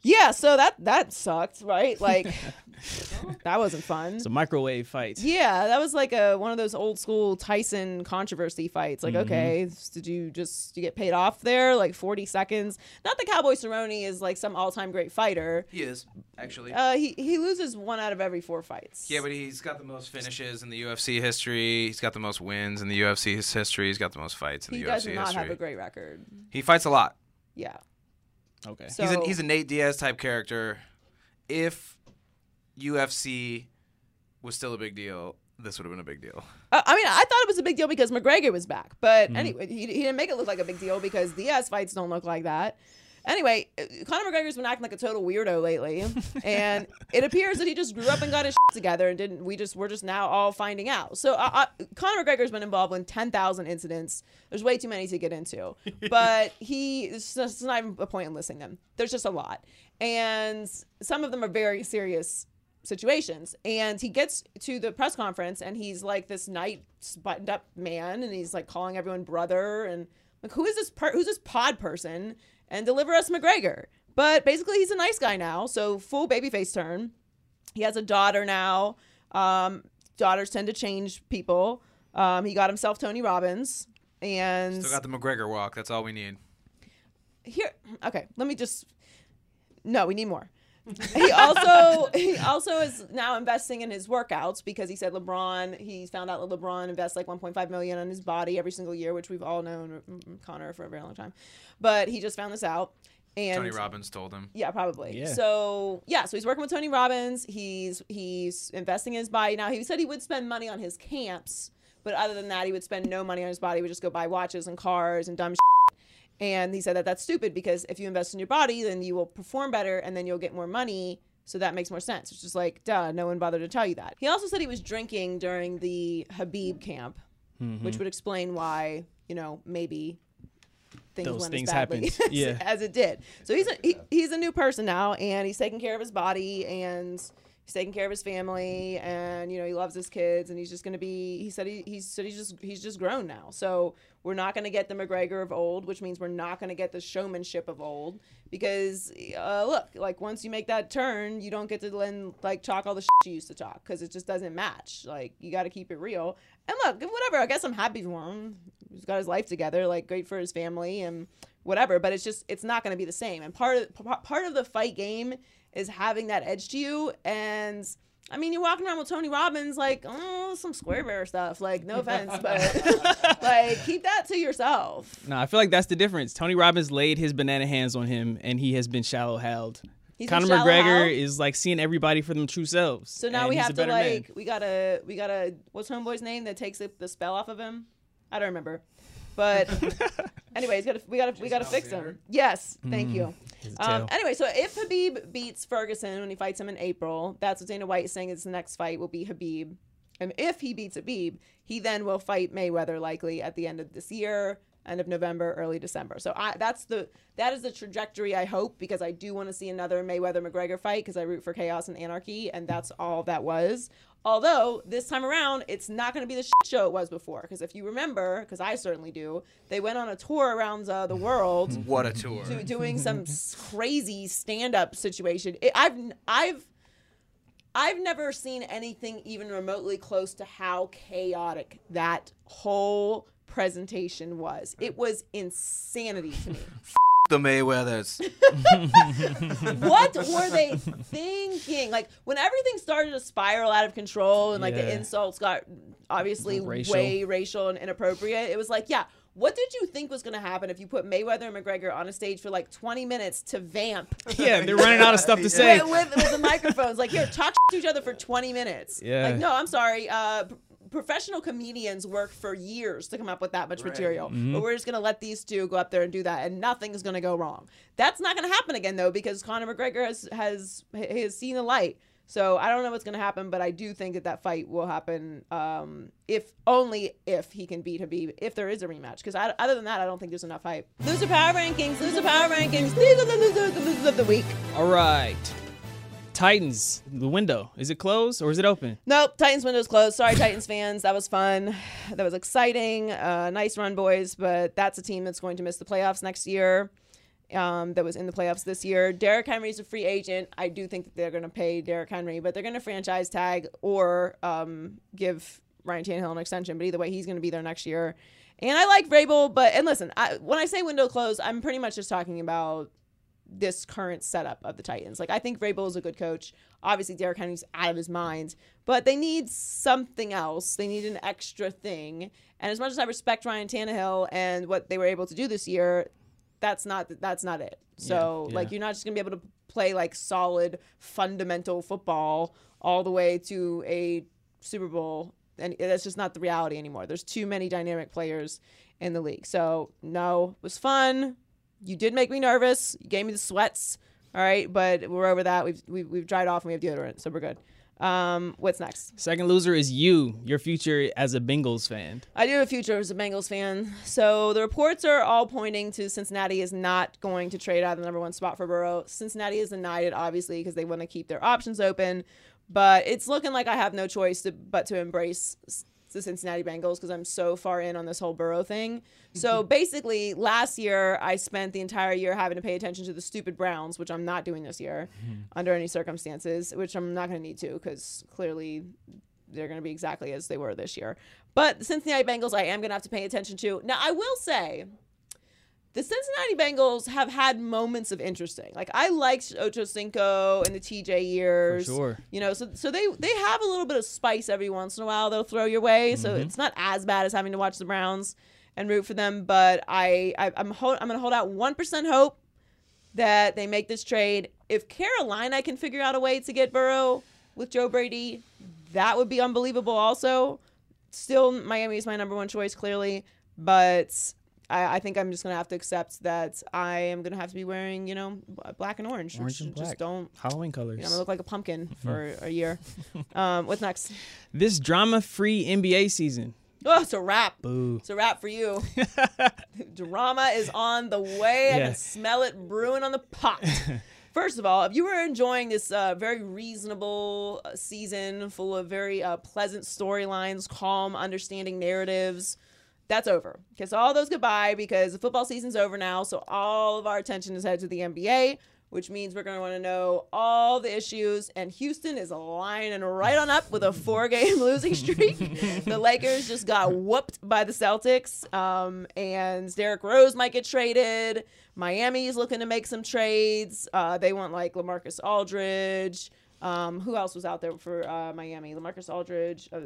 Yeah, so that that sucked, right? Like that wasn't fun. It's a microwave fight. Yeah, that was like a one of those old school Tyson controversy fights. Like, Mm-hmm. okay, did you just you get paid off there? Like forty seconds. Not that Cowboy Cerrone is like some all time great fighter. He is actually. Uh, he he loses one out of every four fights. yeah, but he's got the most finishes in the UFC history. He's got the most wins in the UFC history. He's got the most fights in he the does UFC not history. have a great record. he fights a lot. Yeah. Okay. So He's a, he's a Nate Diaz type character. If UFC was still a big deal, this would have been a big deal. Uh, I mean, I thought it was a big deal because McGregor was back, but Mm-hmm. anyway, he, he didn't make it look like a big deal because Diaz fights don't look like that. Anyway, uh, Conor McGregor's been acting like a total weirdo lately, and it appears that he just grew up and got his shit together, and didn't. We just we're just now all finding out. So uh, uh, Conor McGregor's been involved in ten thousand incidents. There's way too many to get into, but he it's, just, it's not even a point in listing them. There's just a lot, and some of them are very serious situations. And he gets to the press conference and he's like this nice buttoned up man and he's like calling everyone brother and like who is this per- who's this pod person and deliver us McGregor. But basically he's a nice guy now, so full babyface turn. He has a daughter now. Um, daughters tend to change people. Um, he got himself Tony Robbins and Still got the McGregor walk. That's all we need. here okay let me just no we need more he also he also is now investing in his workouts because he said lebron he found out that lebron invests like 1.5 million on his body every single year which we've all known mm, connor for a very long time but he just found this out and Tony Robbins told him. yeah, probably. Yeah. So yeah, so he's working with Tony Robbins. He's he's investing in his body now. He said he would spend money on his camps, but other than that, he would spend no money on his body. He would just go buy watches and cars and dumb. Shit. And he said that that's stupid because if you invest in your body, then you will perform better, and then you'll get more money So that makes more sense. It's just like, duh, no one bothered to tell you that. He also said he was drinking during the Khabib camp, Mm-hmm. which would explain why, you know, maybe things Those went things as badly as, Yeah. as it did. So he's a he, he's a new person now, and he's taking care of his body and he's taking care of his family, and you know he loves his kids, and he's just gonna be. He said he he said he's just he's just grown now. So we're not gonna get the McGregor of old, which means we're not gonna get the showmanship of old because uh, look, like once you make that turn, you don't get to then like talk all the shit you used to talk because it just doesn't match. Like you got to keep it real. And look, whatever. I guess I'm happy for him. He's got his life together. Like great for his family and whatever. But it's just it's not going to be the same. And part of part of the fight game is having that edge to you. And I mean, you're walking around with Tony Robbins, like oh, some square bear stuff. Like no offense, but like keep that to yourself. No, I feel like that's the difference. Tony Robbins laid his banana hands on him, and he has been shallow held. He's Conor McGregor held? is like seeing everybody for them true selves. So now we have a to better man. like we gotta we gotta what's homeboy's name that takes the, the spell off of him? I don't remember. But anyways, gotta we gotta we gotta fix him. Yes, thank you. Um, anyway, so if Khabib beats Ferguson when he fights him in April, that's what Dana White is saying. Is the next fight will be Khabib, and if he beats Khabib, he then will fight Mayweather likely at the end of this year, end of November, early December. So I, that's the that is the trajectory I hope because I do want to see another Mayweather McGregor fight because I root for chaos and anarchy, and that's all that was. Although this time around, it's not going to be the shit show it was before. Because if you remember, because I certainly do, they went on a tour around uh, the world What a tour. do, doing some crazy stand-up situation. It, I've I've I've never seen anything even remotely close to how chaotic that whole presentation was. It was insanity to me. The Mayweathers. what were they thinking? Like when everything started to spiral out of control and like the insults got obviously Racial. way racial and inappropriate, it was like, yeah, what did you think was going to happen if you put Mayweather and McGregor on a stage for like 20 minutes to vamp Yeah, they're running out of stuff to say. with, with, with the microphones? Like, here, talk to each other for 20 minutes. Yeah. Like, no, I'm sorry. Uh, p- professional comedians work for years to come up with that much material. Mm-hmm. But we're just going to let these two go up there and do that, and nothing's going to go wrong. That's not going to happen again, though, because Conor McGregor has, has, has seen the light. So I don't know what's going to happen, but I do think that that fight will happen. Um, if only if he can beat Khabib, if there is a rematch. Because other than that, I don't think there's enough hype. Loser power rankings. Loser power rankings. These are the losers, the losers of the week. All right. Titans, the window. Is it closed or is it open? Nope, Titans window's closed. Sorry, Titans fans. That was fun. That was exciting. Uh, nice run, boys. But that's a team that's going to miss the playoffs next year. Um, that was in the playoffs this year. Derrick Henry's a free agent. I do think that they're going to pay Derrick Henry, but they're going to franchise tag or um, give Ryan Tannehill an extension. But either way, he's going to be there next year. And I like Vrabel, but and listen, I, when I say window closed, I'm pretty much just talking about this current setup of the Titans. Like I think Vrabel is a good coach. Obviously, Derrick Henry's out of his mind, but they need something else. They need an extra thing. And as much as I respect Ryan Tannehill and what they were able to do this year, that's not that's not it. So Yeah, like you're not just gonna be able to play like solid fundamental football all the way to a Super Bowl, and that's just not the reality anymore. There's too many dynamic players in the league. So no, it was fun. You did make me nervous. You gave me the sweats. All right, but we're over that. We've we've, we've dried off and we have deodorant, so we're good. Um, what's next? Second loser is you, your future as a Bengals fan. I do have a future as a Bengals fan. So the reports are all pointing to Cincinnati is not going to trade out of the number one spot for Burrow. Cincinnati has denied it, obviously, because they want to keep their options open. But it's looking like I have no choice to, but to embrace the Cincinnati Bengals because I'm so far in on this whole Burrow thing. So basically, last year I spent the entire year having to pay attention to the stupid Browns, which I'm not doing this year mm-hmm. under any circumstances, which I'm not going to need to because clearly they're going to be exactly as they were this year. But the Cincinnati Bengals, I am going to have to pay attention to. Now, I will say, the Cincinnati Bengals have had moments of interesting. Like I liked Ocho Cinco and the TJ years. For sure. You know, so so they they have a little bit of spice every once in a while. They'll throw your way, Mm-hmm. so it's not as bad as having to watch the Browns and root for them. But I, I I'm hold, I'm going to hold out one percent hope that they make this trade. If Carolina can figure out a way to get Burrow with Joe Brady, that would be unbelievable. Also, still Miami is my number one choice clearly, but I, I think I'm just gonna have to accept that I am gonna have to be wearing, you know, black and orange. Orange and which Just don't. Halloween colors. You know, I'm gonna look like a pumpkin for a year. um, what's next? this drama-free NBA season. Oh, it's a wrap. Boo. It's a wrap for you. Drama is on the way. I can Yes. smell it brewing on the pot. First of all, if you were enjoying this uh, very reasonable uh, season full of very uh, pleasant storylines, calm, understanding narratives, that's over. Kiss all those goodbye because the football season's over now. So all of our attention is headed to the NBA, which means we're going to want to know all the issues. And Houston is lining right on up with a four game losing streak. the Lakers just got whooped by the Celtics. Um, and Derrick Rose might get traded. Miami's looking to make some trades. Uh, they want like LaMarcus Aldridge. Um, who else was out there for uh, Miami? LaMarcus Aldridge. Uh,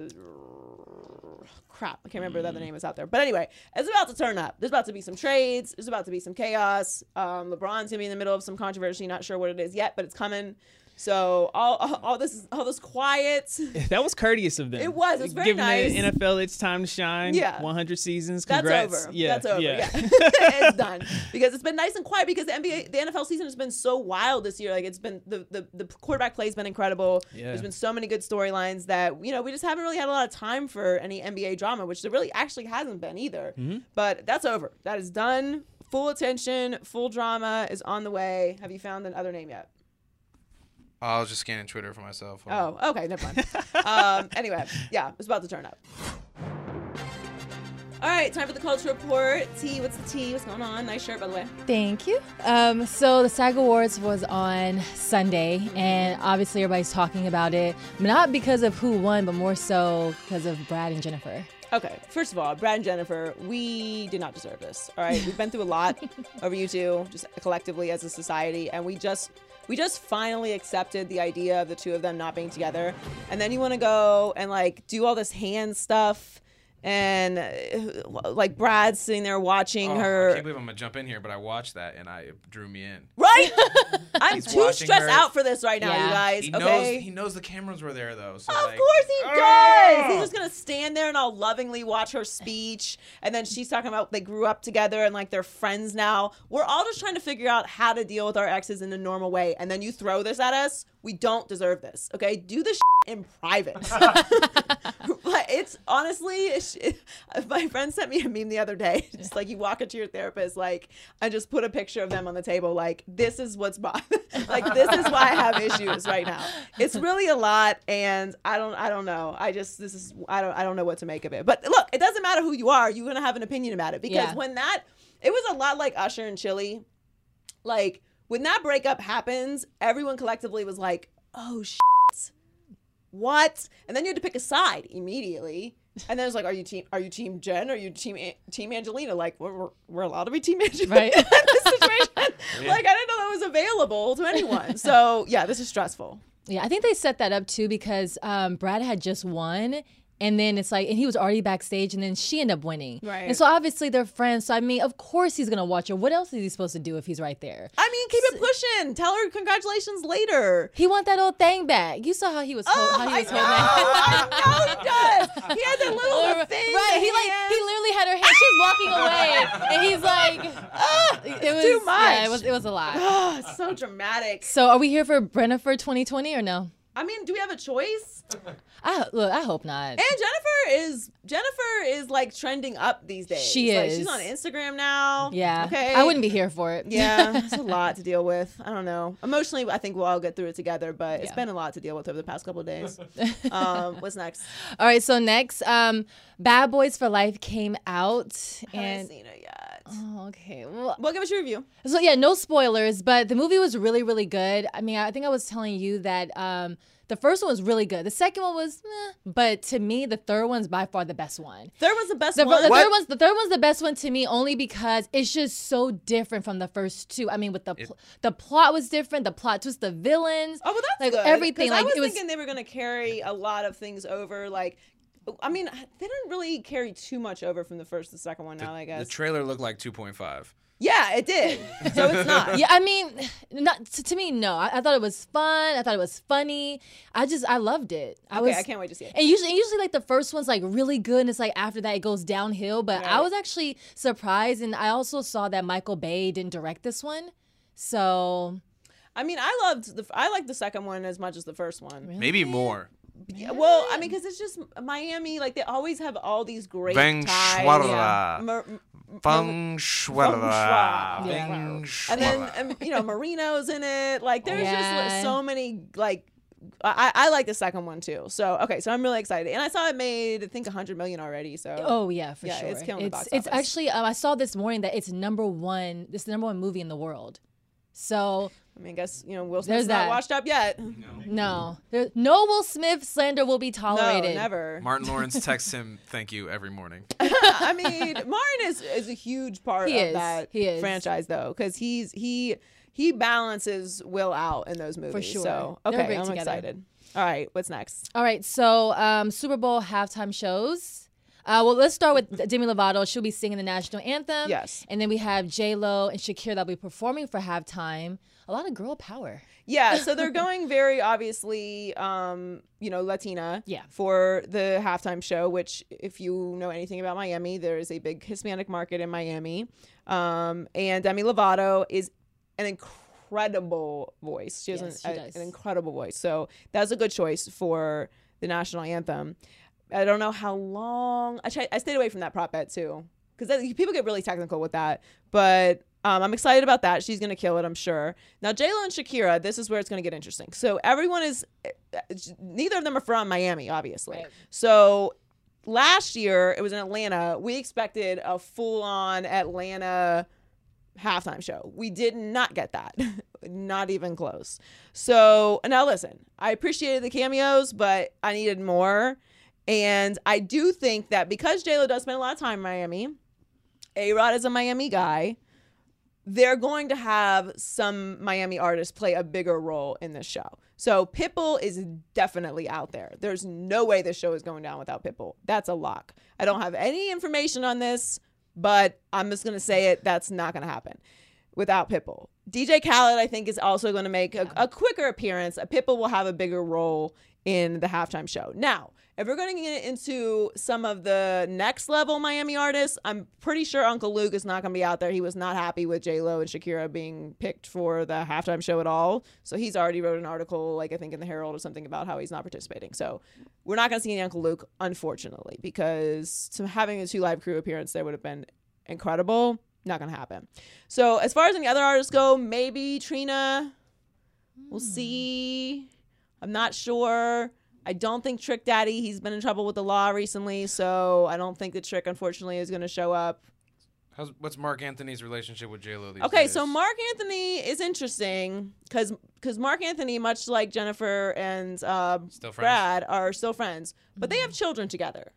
crap, I can't remember the other name was out there. But anyway, it's about to turn up. There's about to be some trades. There's about to be some chaos. Um, LeBron's gonna be in the middle of some controversy. Not sure what it is yet, but it's coming. So all all, all this all this quiet. That was courteous of them. It was. It was very Giving nice. the NFL its time to shine. Yeah. 100 seasons. That's over. Yeah. That's over. Yeah. Yeah, it's done because it's been nice and quiet because the NBA, the NFL season has been so wild this year. Like it's been the the, the quarterback play has been incredible. Yeah. There's been so many good storylines that you know we just haven't really had a lot of time for any NBA drama, which there really actually hasn't been either. Mm-hmm. But that's over. That is done. Full attention, full drama is on the way. Have you found another name yet? I was just scanning Twitter for myself. Oh, okay, never mind. um, anyway, yeah, it's about to turn up. All right, time for the culture report. T, what's the T? What's going on? Nice shirt, by the way. Thank you. Um, so the SAG Awards was on Sunday, and obviously everybody's talking about it, not because of who won, but more so because of Brad and Jennifer. Okay, first of all, Brad and Jennifer, we did not deserve this. All right, we've been through a lot over you two, just collectively as a society, and we just we just finally accepted the idea of the two of them not being together. And then you want to go and like do all this hand stuff, and uh, like Brad's sitting there watching Oh, I her. can't believe I'm gonna jump in here, but I watched that and I it drew me in. Right? I'm He's too stressed her. out for this right now, you guys. He okay. knows he knows the cameras were there though. So Of like, course he does. Ah! He's just gonna stand there and I'll lovingly watch her speech, and then she's talking about they grew up together and like they're friends now. We're all just trying to figure out how to deal with our exes in a normal way, and then you throw this at us. We don't deserve this. Okay, do this in private. but it's honestly, it's, my friend sent me a meme the other day. Just like you walk into your therapist, like I just put a picture of them on the table, like this is what's bo- like this is why I have issues right now. It's really a lot, and I don't, I don't know. I just this is I don't, I don't know what to make of it. But look, it doesn't matter who you are. You're gonna have an opinion about it because Yeah. when that, it was a lot like Usher and Chili, like when that breakup happens, everyone collectively was like, "Oh shit, what?" And then you had to pick a side immediately. And then it's like, "Are you team? Are you team Jen? Or are you team An- team Angelina?" Like, we're, we're, we're allowed to be team Angelina Right. in this situation. Like, I didn't know that was available to anyone. So yeah, this is stressful. Yeah, I think they set that up too because um, Brad had just won. And then it's like, and he was already backstage, and then she ended up winning. Right. And so obviously they're friends. So I mean, of course he's gonna watch her. What else is he supposed to do if he's right there? I mean, keep it pushing. Tell her congratulations later. He want that old thing back. You saw how he was, hold, how he I was know, holding that. I know he does. He had that little thing. Right, he like he literally had her hand. She's walking away, and he's like, Ah, it was too Yeah, it was it was a lot. Oh, so dramatic. So are we here for Brennifer 2020 or no? I mean, do we have a choice? I look. I hope not. And Jennifer is Jennifer is like trending up these days. She Like, is. she's on Instagram now. yeah. Okay. I wouldn't be here for it. Yeah, it's a lot to deal with. I don't know. Emotionally, I think we'll all get through it together, but it's been a lot to deal with over the past couple of days. um, what's next? All right. So next, um, Bad Boys for Life came out, I haven't and seen it yet. Oh, okay. Well, Well, give us your review. So yeah, no spoilers, but the movie was really, really good. I mean, I think I was telling you that um, the first one was really good. The second one was, meh, but to me, the third one's by far the best one. Third was the best The, one. the What? third one's the third one's the best one to me only because it's just so different from the first two. I mean, with the pl- the plot was different, the plot twist, the villains, Oh, well, that's like good. everything. 'Cause Like I was it was thinking they were going to carry a lot of things over. Like, I mean, they didn't really carry too much over from the first to the second one. Now, I guess The trailer looked like 2.5. Yeah, it did. So it's not. yeah, I mean, not to, to me. No, I, I thought it was fun. I thought it was funny. I just I loved it. I Okay, was. I can't wait to see it. And usually, and usually, like the first one's like really good, and it's like after that it goes downhill. But I Right. was actually surprised, and I also saw that Michael Bay didn't direct this one. So I mean, I loved the. I liked the second one as much as the first one. Maybe more. Yeah, well, I mean, because it's just Miami. Like they always have all these great Feng ties. Schwarra. Mer- m- Feng Schwarra. Schwa. And then Schwarra. um, you know Marino's in it. Like there's just like, so many like. I, I like the second one too. So okay, so I'm really excited, and I saw it made I think 100 million already. So Oh yeah, for Yeah, sure. it's killing the box it's office. actually um, I saw this morning that it's number one. This is the number one movie in the world. So I mean, I guess you know Will There's Smith's not that. washed up yet. no, there, no Will Smith slander will be tolerated. No, tolerated. never. Martin Lawrence texts him thank you every morning. I mean, Martin is is a huge part He of is. that He is. franchise though, because he's he he balances Will out in those movies. For sure. So They're okay, great I'm together. excited. All right, what's next? All right, so um, Super Bowl halftime shows. Uh, well, let's start with Demi Lovato. She'll be singing the national anthem. Yes. And then we have J Lo and Shakira that'll be performing for halftime. A lot of girl power. Yeah, so they're going very obviously, um, you know, Latina. Yeah. For the halftime show, which, if you know anything about Miami, there is a big Hispanic market in Miami, um, and Demi Lovato is an incredible voice. She has Yes, an, she a- an incredible voice. So that's a good choice for the national anthem. I don't know how long. I tried, I stayed away from that prop bet too, because people get really technical with that. But um, I'm excited about that. She's gonna kill it, I'm sure. Now J Lo and Shakira, this is where it's gonna get interesting. So everyone is, neither of them are from Miami, obviously. Right. So last year it was in Atlanta. We expected a full on Atlanta halftime show. We did not get that. not even close. So now listen, I appreciated the cameos, but I needed more. And I do think that because JLo does spend a lot of time in Miami, A Rod is a Miami guy, they're going to have some Miami artists play a bigger role in this show. So Pitbull is definitely out there. There's no way this show is going down without Pitbull. That's a lock. I don't have any information on this, but I'm just going to say it. That's not going to happen without Pitbull. DJ Khaled, I think, is also going to make a, a quicker appearance. Pitbull will have a bigger role in the halftime show. Now, if we're going to get into some of the next level Miami artists, I'm pretty sure Uncle Luke is not going to be out there. He was not happy with J Lo and Shakira being picked for the halftime show at all. So he's already wrote an article, like I think in the Herald or something, about how he's not participating. So we're not going to see any Uncle Luke, unfortunately, because to having a 2 Live Crew appearance there would have been incredible. Not going to happen. So as far as any other artists go, maybe Trina. We'll hmm. see. I'm not sure. I don't think Trick Daddy, he's been in trouble with the law recently, so I don't think that Trick, unfortunately, is going to show up. How's, what's Marc Anthony's relationship with J Lo these Okay, days? so Marc Anthony is interesting because because Marc Anthony, much like Jennifer and uh, Still? Brad, are still friends, but they have children together.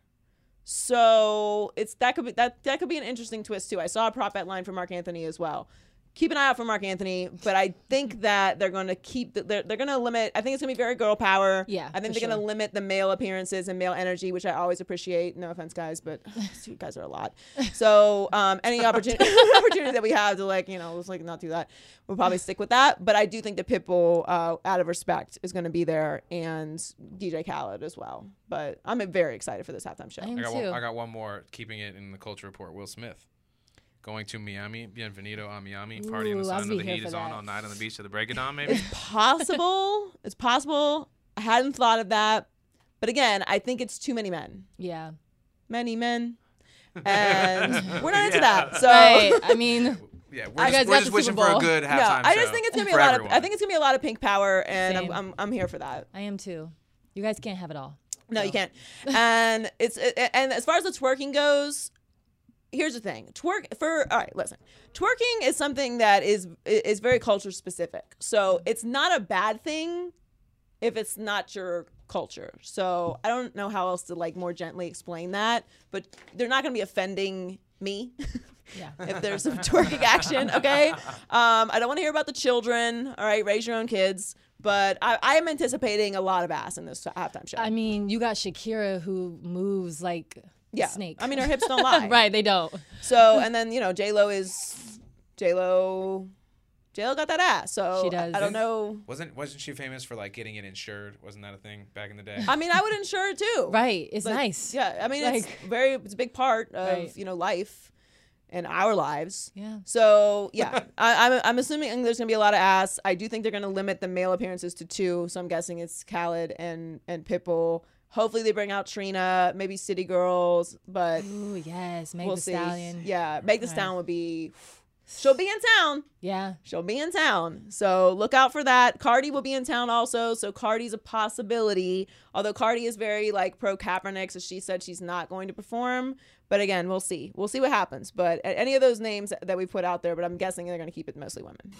So it's that could be that that could be an interesting twist too. I saw a prop bet line for Marc Anthony as well. Keep an eye out for Marc Anthony, but I think that they're going to keep the, they're they're going to limit. I think it's going to be very girl power. Yeah, I think they're going to limit the male appearances and male energy, which I always appreciate. No offense, guys, but you guys are a lot. So um, any opportunity opportunity that we have to like you know let's like not do that, we'll probably stick with that. But I do think that Pitbull, uh, out of respect, is going to be there and DJ Khaled as well. But I'm very excited for this halftime show. I am I got, too. one, I got one more, keeping it in the culture report. Will Smith. Going to Miami, bienvenido a Miami, party in the Ooh, I'll sun, be and the heat for is on all night on the beach to the break of dawn, maybe. It's possible. it's possible. I hadn't thought of that. But again, I think it's too many men. yeah. Many men. And we're not into Yeah. that. So Right. I mean, yeah, I we're guys just, we're got just wishing Super for a Bowl. good no, halftime I just show think it's gonna be a for lot of. I think it's gonna be a lot of pink power and I'm, I'm I'm here for that. I am too. You guys can't have it all. No, you can't. And it's it, and as far as the twerking goes, here's the thing. Twerk for all right, listen. Twerking is something that is is very culture specific. So it's not a bad thing if it's not your culture. So I don't know how else to like more gently explain that, but they're not going to be offending me. Yeah. if there's some twerking action, okay? Um, I don't want to hear about the children. All right, raise your own kids. But I, I am anticipating a lot of ass in this halftime show. I mean, you got Shakira who moves like yeah, a snake. I mean, her hips don't lie. right, they don't. So, and then you know, J Lo is J Lo, J Lo got that ass. So She does. I, I don't know. Wasn't wasn't she famous for like getting it insured? Wasn't that a thing back in the day? I mean, I would insure it too. Right. It's Like, nice. Yeah, I mean, it's Like- very, it's a big part of Right. you know life and our lives. Yeah. So yeah, I, I'm I'm assuming there's gonna be a lot of ass. I do think they're gonna limit the male appearances to two. So I'm guessing it's Khaled and and Pitbull. Hopefully they bring out Trina, maybe City Girls, but Ooh, yes. Make we'll the see. stallion. Yeah, Meg the. Stallion would be. She'll be in town. Yeah. She'll be in town. So look out for that. Cardi will be in town also. So Cardi's a possibility. Although Cardi is very like pro Kaepernick, so she said she's not going to perform. But again, we'll see. We'll see what happens. But any of those names that we put out there, but I'm guessing they're going to keep it mostly women.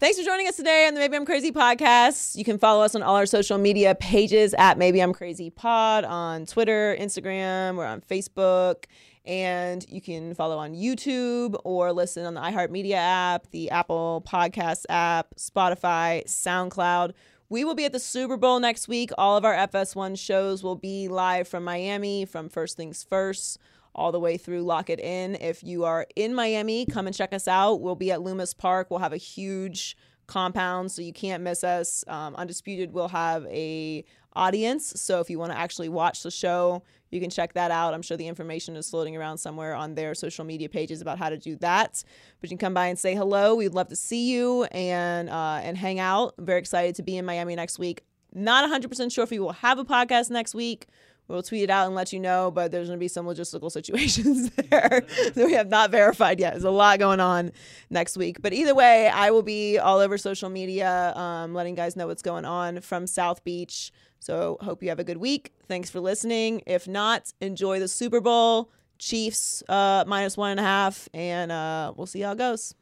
Thanks for joining us today on the Maybe I'm Crazy podcast. You can follow us on all our social media pages at Maybe I'm Crazy Pod on Twitter, Instagram, we're on Facebook. And you can follow on YouTube or listen on the iHeartMedia app, the Apple Podcast app, Spotify, SoundCloud. We will be at the Super Bowl next week. All of our FS1 shows will be live from Miami, from First Things First, all the way through Lock It In. If you are in Miami, come and check us out. We'll be at Lummus Park. We'll have a huge compound, so you can't miss us. Um, Undisputed will have a audience, so if you want to actually watch the show, you can check that out. I'm sure the information is floating around somewhere on their social media pages about how to do that. But you can come by and say hello. We'd love to see you and uh, and hang out. I'm very excited to be in Miami next week. Not 100% sure if we will have a podcast next week. We'll tweet it out and let you know, but there's going to be some logistical situations there that we have not verified yet. There's a lot going on next week. But either way, I will be all over social media, um, letting guys know what's going on from South Beach. So hope you have a good week. Thanks for listening. If not, enjoy the Super Bowl. Chiefs uh, minus one and a half, and uh, we'll see how it goes.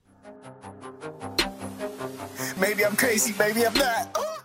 Maybe I'm crazy, maybe I'm not.